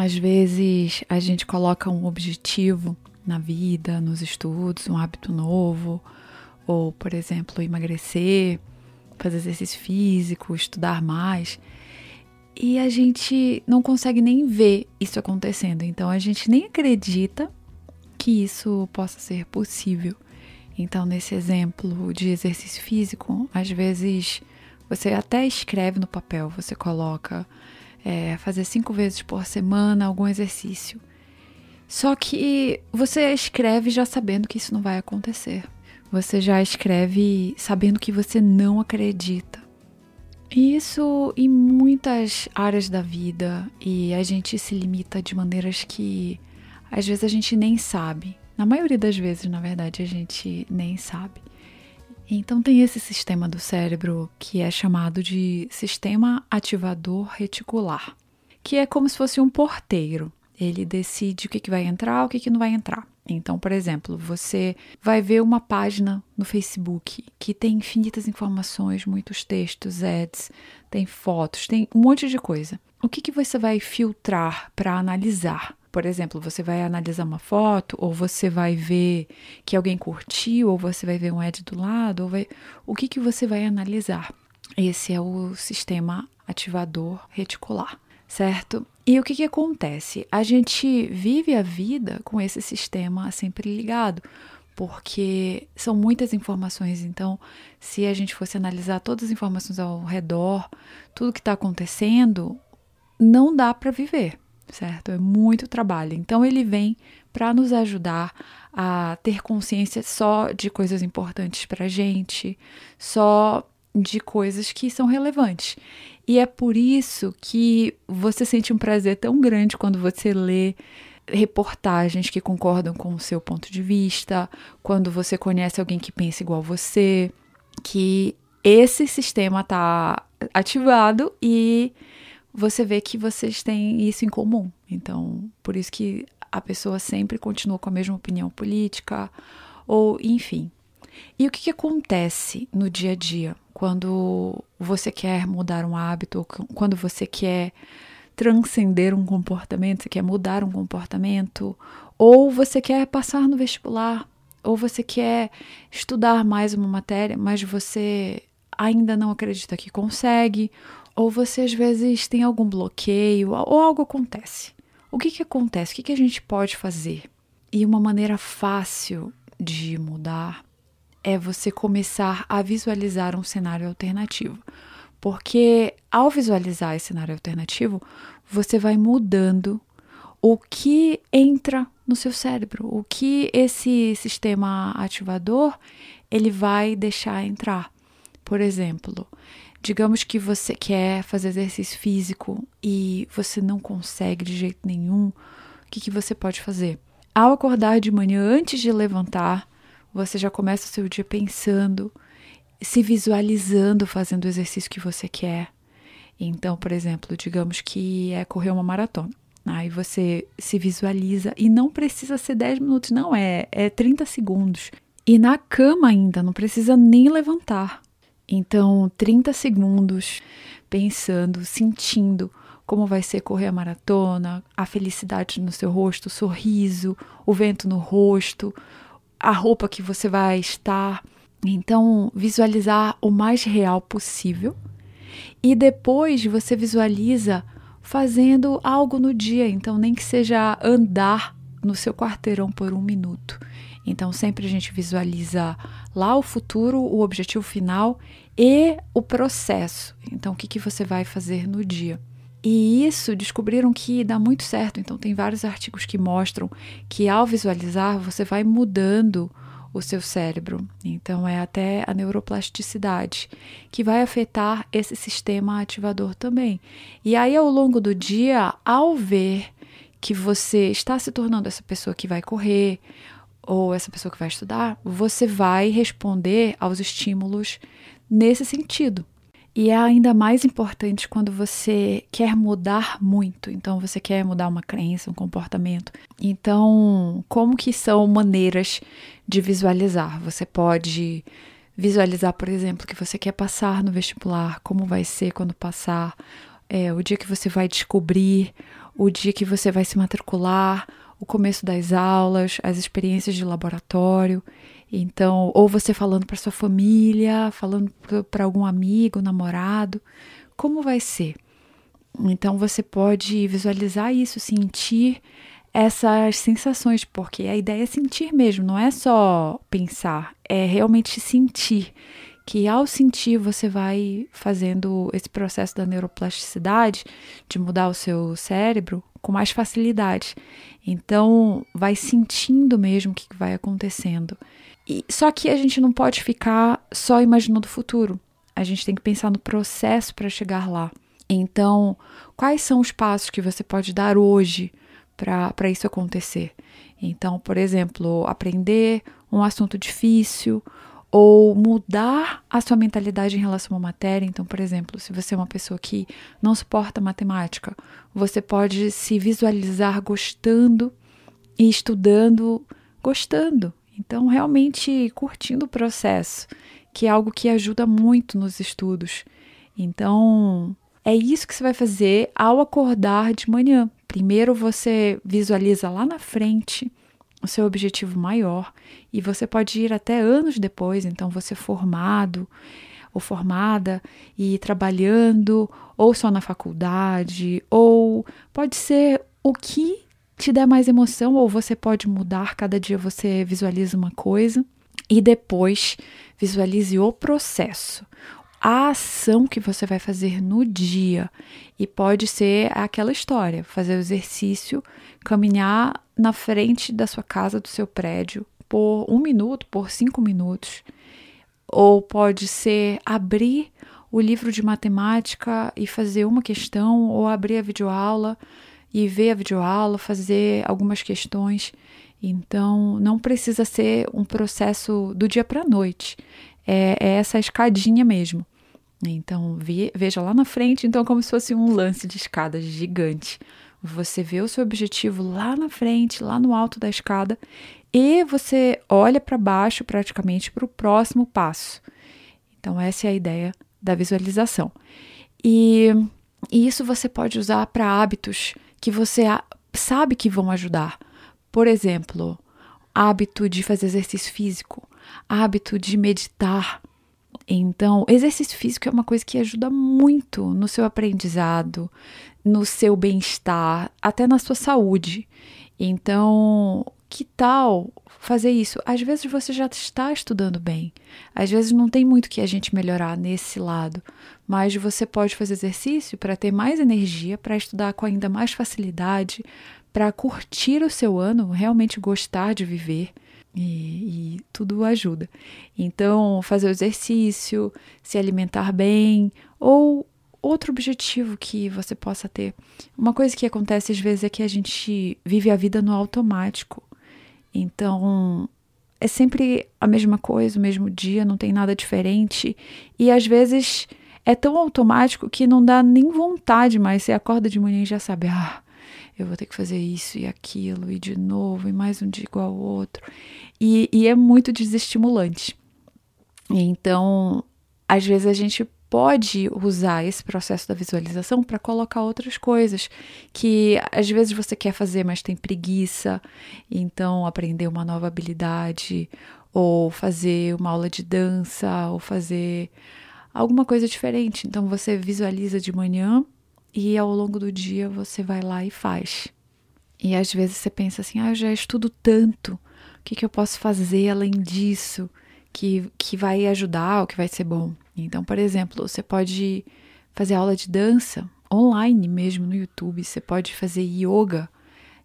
Às vezes a gente coloca um objetivo na vida, nos estudos, um hábito novo, ou, por exemplo, emagrecer, fazer exercício físico, estudar mais. E a gente não consegue nem ver isso acontecendo. Então a gente nem acredita que isso possa ser possível. Então, nesse exemplo de exercício físico, às vezes você até escreve no papel, você coloca é, fazer cinco vezes por semana algum exercício. Só que você escreve já sabendo que isso não vai acontecer. Você já escreve sabendo que você não acredita. E isso em muitas áreas da vida e a gente se limita de maneiras que às vezes a gente nem sabe. Na maioria das vezes, na verdade, a gente nem sabe. Então tem esse sistema do cérebro que é chamado de sistema ativador reticular, que é como se fosse um porteiro. Ele decide o que, vai entrar, o que, não vai entrar. Então, por exemplo, você vai ver uma página no Facebook que tem infinitas informações, muitos textos, ads, tem fotos, tem um monte de coisa. O que você vai filtrar para analisar? Por exemplo, você vai analisar uma foto, ou você vai ver que alguém curtiu, ou você vai ver um ad do lado, ou vai... o que, que você vai analisar? Esse é o sistema ativador reticular, certo? E o que, que acontece? A gente vive a vida com esse sistema sempre ligado, porque são muitas informações. Então, se a gente fosse analisar todas as informações ao redor, tudo que está acontecendo, não dá para viver certo? É muito trabalho. Então ele vem para nos ajudar a ter consciência só de coisas importantes para gente, só de coisas que são relevantes. E é por isso que você sente um prazer tão grande quando você lê reportagens que concordam com o seu ponto de vista, quando você conhece alguém que pensa igual você, que esse sistema está ativado e você vê que vocês têm isso em comum. Então, por isso que a pessoa sempre continua com a mesma opinião política, ou enfim. E o que, que acontece no dia a dia quando você quer mudar um hábito, quando você quer transcender um comportamento, você quer mudar um comportamento, ou você quer passar no vestibular, ou você quer estudar mais uma matéria, mas você ainda não acredita que consegue, ou você às vezes tem algum bloqueio, ou algo acontece. O que, que acontece? O que, que a gente pode fazer? E uma maneira fácil de mudar é você começar a visualizar um cenário alternativo. Porque ao visualizar esse cenário alternativo, você vai mudando o que entra no seu cérebro, o que esse sistema ativador ele vai deixar entrar. Por exemplo, Digamos que você quer fazer exercício físico e você não consegue de jeito nenhum, o que, que você pode fazer? Ao acordar de manhã, antes de levantar, você já começa o seu dia pensando, se visualizando fazendo o exercício que você quer. Então, por exemplo, digamos que é correr uma maratona. Aí você se visualiza e não precisa ser 10 minutos, não, é, é 30 segundos. E na cama ainda, não precisa nem levantar. Então, 30 segundos pensando, sentindo como vai ser correr a maratona, a felicidade no seu rosto, o sorriso, o vento no rosto, a roupa que você vai estar. Então, visualizar o mais real possível. E depois você visualiza fazendo algo no dia, então nem que seja andar no seu quarteirão por um minuto. Então, sempre a gente visualiza lá o futuro, o objetivo final e o processo. Então, o que, que você vai fazer no dia. E isso descobriram que dá muito certo. Então, tem vários artigos que mostram que ao visualizar, você vai mudando o seu cérebro. Então, é até a neuroplasticidade que vai afetar esse sistema ativador também. E aí, ao longo do dia, ao ver que você está se tornando essa pessoa que vai correr, ou essa pessoa que vai estudar, você vai responder aos estímulos nesse sentido. E é ainda mais importante quando você quer mudar muito. Então, você quer mudar uma crença, um comportamento. Então, como que são maneiras de visualizar? Você pode visualizar, por exemplo, que você quer passar no vestibular, como vai ser quando passar, é, o dia que você vai descobrir o dia que você vai se matricular, o começo das aulas, as experiências de laboratório. Então, ou você falando para sua família, falando para algum amigo, namorado, como vai ser? Então, você pode visualizar isso, sentir essas sensações, porque a ideia é sentir mesmo, não é só pensar, é realmente sentir. Que ao sentir você vai fazendo esse processo da neuroplasticidade, de mudar o seu cérebro com mais facilidade. Então, vai sentindo mesmo o que vai acontecendo. E, só que a gente não pode ficar só imaginando o futuro. A gente tem que pensar no processo para chegar lá. Então, quais são os passos que você pode dar hoje para isso acontecer? Então, por exemplo, aprender um assunto difícil ou mudar a sua mentalidade em relação à matéria. Então, por exemplo, se você é uma pessoa que não suporta matemática, você pode se visualizar gostando e estudando, gostando. Então, realmente curtindo o processo, que é algo que ajuda muito nos estudos. Então, é isso que você vai fazer ao acordar de manhã. Primeiro você visualiza lá na frente o seu objetivo maior e você pode ir até anos depois, então você formado ou formada e trabalhando ou só na faculdade ou pode ser o que te der mais emoção ou você pode mudar, cada dia você visualiza uma coisa e depois visualize o processo a ação que você vai fazer no dia. E pode ser aquela história: fazer o exercício, caminhar na frente da sua casa, do seu prédio, por um minuto, por cinco minutos. Ou pode ser abrir o livro de matemática e fazer uma questão, ou abrir a videoaula e ver a videoaula, fazer algumas questões. Então, não precisa ser um processo do dia para a noite é, é essa escadinha mesmo. Então, ve, veja lá na frente, então, como se fosse um lance de escada gigante. Você vê o seu objetivo lá na frente, lá no alto da escada, e você olha para baixo, praticamente, para o próximo passo. Então, essa é a ideia da visualização. E, e isso você pode usar para hábitos que você sabe que vão ajudar. Por exemplo, hábito de fazer exercício físico, hábito de meditar. Então, exercício físico é uma coisa que ajuda muito no seu aprendizado, no seu bem-estar, até na sua saúde. Então, que tal fazer isso? Às vezes você já está estudando bem, às vezes não tem muito que a gente melhorar nesse lado, mas você pode fazer exercício para ter mais energia, para estudar com ainda mais facilidade, para curtir o seu ano, realmente gostar de viver. E, e, tudo ajuda. Então, fazer o exercício, se alimentar bem, ou outro objetivo que você possa ter. Uma coisa que acontece às vezes é que a gente vive a vida no automático. Então, é sempre a mesma coisa, o mesmo dia, não tem nada diferente. E às vezes é tão automático que não dá nem vontade mais. Você acorda de manhã e já sabe, ah, eu vou ter que fazer isso e aquilo, e de novo, e mais um dia igual ao outro. E, e é muito desestimulante. Então, às vezes a gente pode usar esse processo da visualização para colocar outras coisas que às vezes você quer fazer, mas tem preguiça, então aprender uma nova habilidade, ou fazer uma aula de dança, ou fazer alguma coisa diferente. Então você visualiza de manhã e ao longo do dia você vai lá e faz. E às vezes você pensa assim: ah, eu já estudo tanto, o que, que eu posso fazer além disso que, que vai ajudar ou que vai ser bom? Então, por exemplo, você pode fazer aula de dança online mesmo no YouTube, você pode fazer yoga.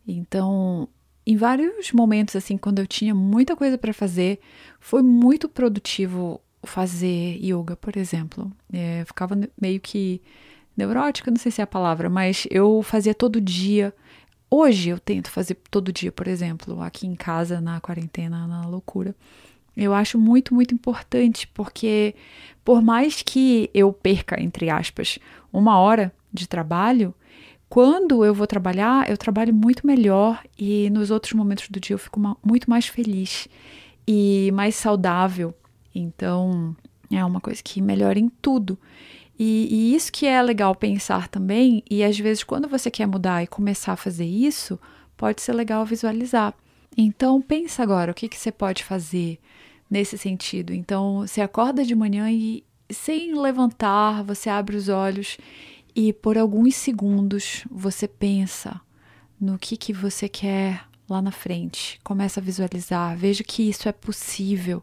Então, em vários momentos, assim, quando eu tinha muita coisa para fazer, foi muito produtivo fazer yoga, por exemplo. É, ficava meio que neurótica, não sei se é a palavra, mas eu fazia todo dia. Hoje eu tento fazer todo dia, por exemplo, aqui em casa, na quarentena, na loucura. Eu acho muito, muito importante, porque por mais que eu perca, entre aspas, uma hora de trabalho, quando eu vou trabalhar, eu trabalho muito melhor e nos outros momentos do dia eu fico muito mais feliz e mais saudável. Então, é uma coisa que melhora em tudo. E, e, isso que é legal pensar também, e às vezes quando você quer mudar e começar a fazer isso, pode ser legal visualizar. Então pensa agora o que, que você pode fazer nesse sentido. Então você acorda de manhã e sem levantar, você abre os olhos e por alguns segundos você pensa no que, que você quer lá na frente. Começa a visualizar, veja que isso é possível.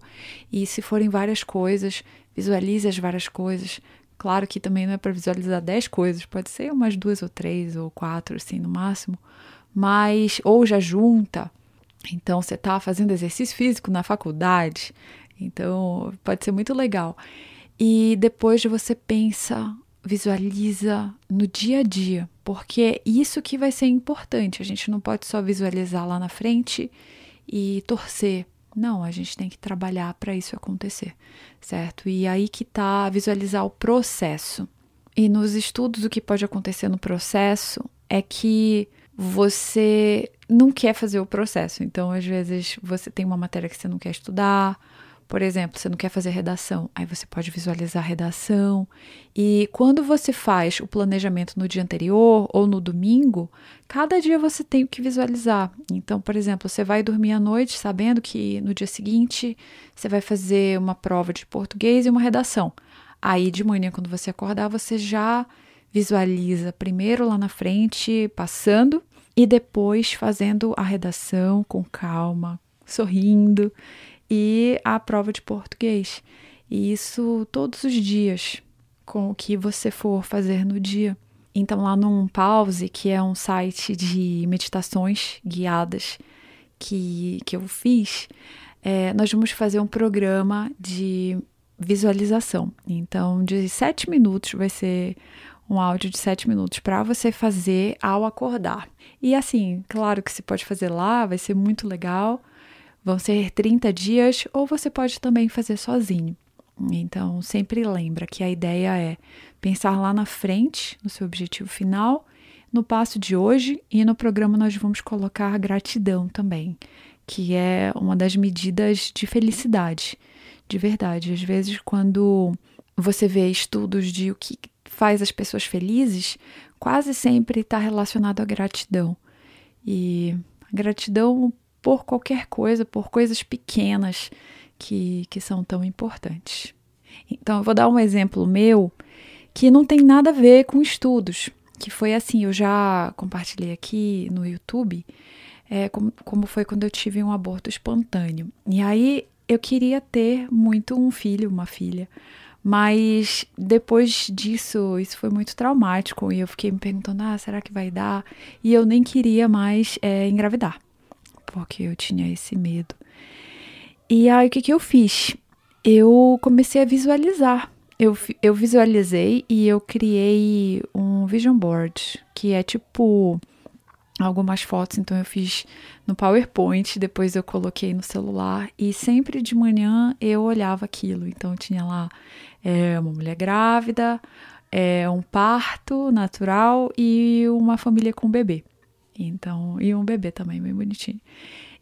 E se forem várias coisas, visualize as várias coisas. Claro que também não é para visualizar 10 coisas, pode ser umas duas ou três ou quatro, assim, no máximo. Mas, ou já junta. Então, você está fazendo exercício físico na faculdade. Então, pode ser muito legal. E depois você pensa, visualiza no dia a dia, porque é isso que vai ser importante. A gente não pode só visualizar lá na frente e torcer. Não, a gente tem que trabalhar para isso acontecer, certo? E aí que tá visualizar o processo. E nos estudos, o que pode acontecer no processo é que você não quer fazer o processo. Então, às vezes, você tem uma matéria que você não quer estudar, por exemplo, você não quer fazer redação, aí você pode visualizar a redação. E quando você faz o planejamento no dia anterior ou no domingo, cada dia você tem o que visualizar. Então, por exemplo, você vai dormir à noite sabendo que no dia seguinte você vai fazer uma prova de português e uma redação. Aí de manhã, quando você acordar, você já visualiza primeiro lá na frente, passando, e depois fazendo a redação com calma, sorrindo e a prova de português. E isso todos os dias, com o que você for fazer no dia. Então, lá no Pause, que é um site de meditações guiadas que, que eu fiz, é, nós vamos fazer um programa de visualização. Então, de sete minutos vai ser um áudio de sete minutos para você fazer ao acordar. E assim, claro que se pode fazer lá, vai ser muito legal. Vão ser 30 dias ou você pode também fazer sozinho. Então, sempre lembra que a ideia é pensar lá na frente, no seu objetivo final, no passo de hoje e no programa nós vamos colocar gratidão também, que é uma das medidas de felicidade, de verdade. Às vezes, quando você vê estudos de o que faz as pessoas felizes, quase sempre está relacionado à gratidão. E gratidão por qualquer coisa, por coisas pequenas que, que são tão importantes. Então, eu vou dar um exemplo meu que não tem nada a ver com estudos, que foi assim, eu já compartilhei aqui no YouTube, é, como, como foi quando eu tive um aborto espontâneo. E aí eu queria ter muito um filho, uma filha, mas depois disso, isso foi muito traumático e eu fiquei me perguntando: ah, será que vai dar? E eu nem queria mais é, engravidar porque eu tinha esse medo. E aí o que, que eu fiz? Eu comecei a visualizar. Eu, eu visualizei e eu criei um vision board, que é tipo algumas fotos, então eu fiz no PowerPoint, depois eu coloquei no celular e sempre de manhã eu olhava aquilo. Então tinha lá é, uma mulher grávida, é, um parto natural e uma família com bebê. Então, e um bebê também, bem bonitinho.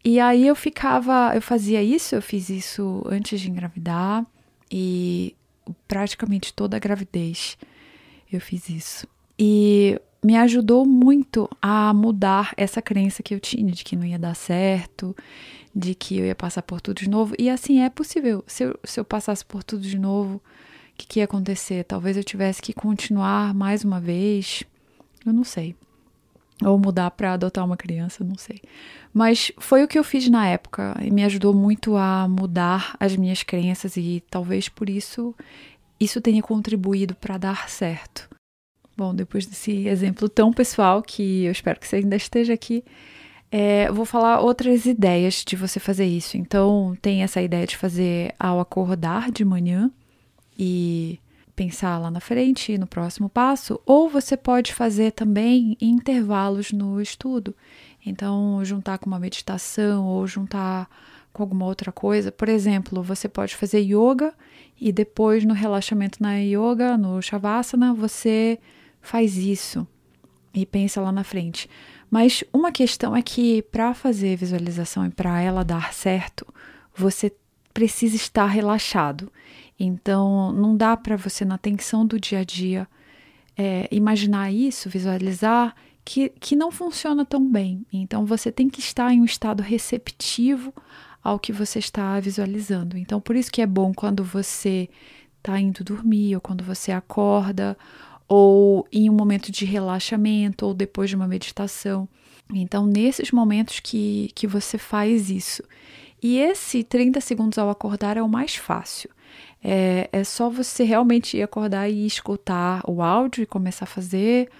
E aí eu ficava, eu fazia isso, eu fiz isso antes de engravidar e praticamente toda a gravidez eu fiz isso. E me ajudou muito a mudar essa crença que eu tinha de que não ia dar certo, de que eu ia passar por tudo de novo. E assim, é possível. Se eu, se eu passasse por tudo de novo, o que, que ia acontecer? Talvez eu tivesse que continuar mais uma vez. Eu não sei. Ou mudar para adotar uma criança, não sei. Mas foi o que eu fiz na época e me ajudou muito a mudar as minhas crenças e talvez por isso isso tenha contribuído para dar certo. Bom, depois desse exemplo tão pessoal que eu espero que você ainda esteja aqui, é, vou falar outras ideias de você fazer isso. Então, tem essa ideia de fazer ao acordar de manhã e pensar lá na frente, no próximo passo, ou você pode fazer também intervalos no estudo. Então, juntar com uma meditação ou juntar com alguma outra coisa. Por exemplo, você pode fazer yoga e depois no relaxamento na yoga, no shavasana, você faz isso e pensa lá na frente. Mas uma questão é que para fazer visualização e para ela dar certo, você precisa estar relaxado. Então, não dá para você, na tensão do dia a dia, é, imaginar isso, visualizar, que, que não funciona tão bem. Então, você tem que estar em um estado receptivo ao que você está visualizando. Então, por isso que é bom quando você está indo dormir, ou quando você acorda, ou em um momento de relaxamento, ou depois de uma meditação. Então, nesses momentos que, que você faz isso. E esse 30 segundos ao acordar é o mais fácil. É, é só você realmente acordar e escutar o áudio e começar a fazer,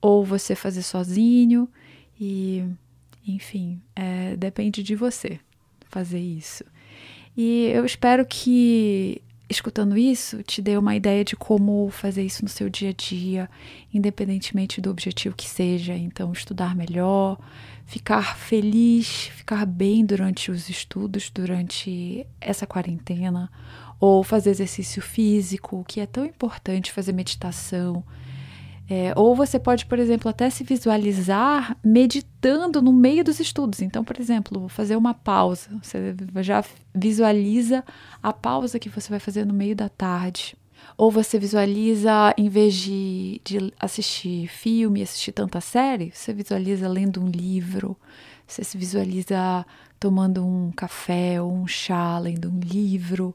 ou você fazer sozinho, e enfim, é, depende de você fazer isso. E eu espero que escutando isso te dê uma ideia de como fazer isso no seu dia a dia, independentemente do objetivo que seja. Então, estudar melhor, ficar feliz, ficar bem durante os estudos, durante essa quarentena, ou fazer exercício físico, que é tão importante, fazer meditação. É, ou você pode, por exemplo, até se visualizar meditando no meio dos estudos. Então, por exemplo, fazer uma pausa. Você já visualiza a pausa que você vai fazer no meio da tarde. Ou você visualiza, em vez de, de assistir filme, assistir tanta série, você visualiza lendo um livro, você se visualiza tomando um café ou um chá, lendo um livro.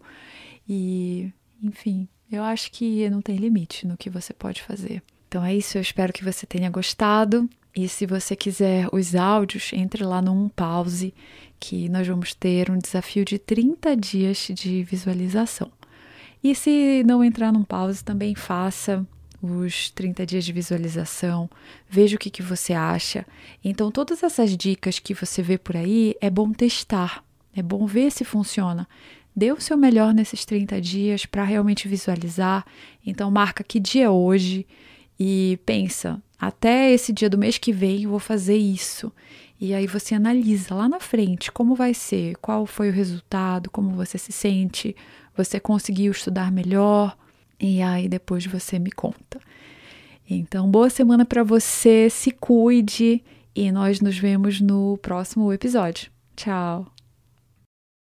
E, enfim, eu acho que não tem limite no que você pode fazer. Então é isso, eu espero que você tenha gostado. E se você quiser os áudios, entre lá no Um Pause, que nós vamos ter um desafio de 30 dias de visualização. E se não entrar num pause, também faça os 30 dias de visualização, veja o que, que você acha. Então, todas essas dicas que você vê por aí, é bom testar, é bom ver se funciona. Dê o seu melhor nesses 30 dias para realmente visualizar. Então, marca que dia é hoje e pensa, até esse dia do mês que vem eu vou fazer isso. E aí você analisa lá na frente como vai ser, qual foi o resultado, como você se sente, você conseguiu estudar melhor, e aí depois você me conta. Então, boa semana para você, se cuide e nós nos vemos no próximo episódio. Tchau!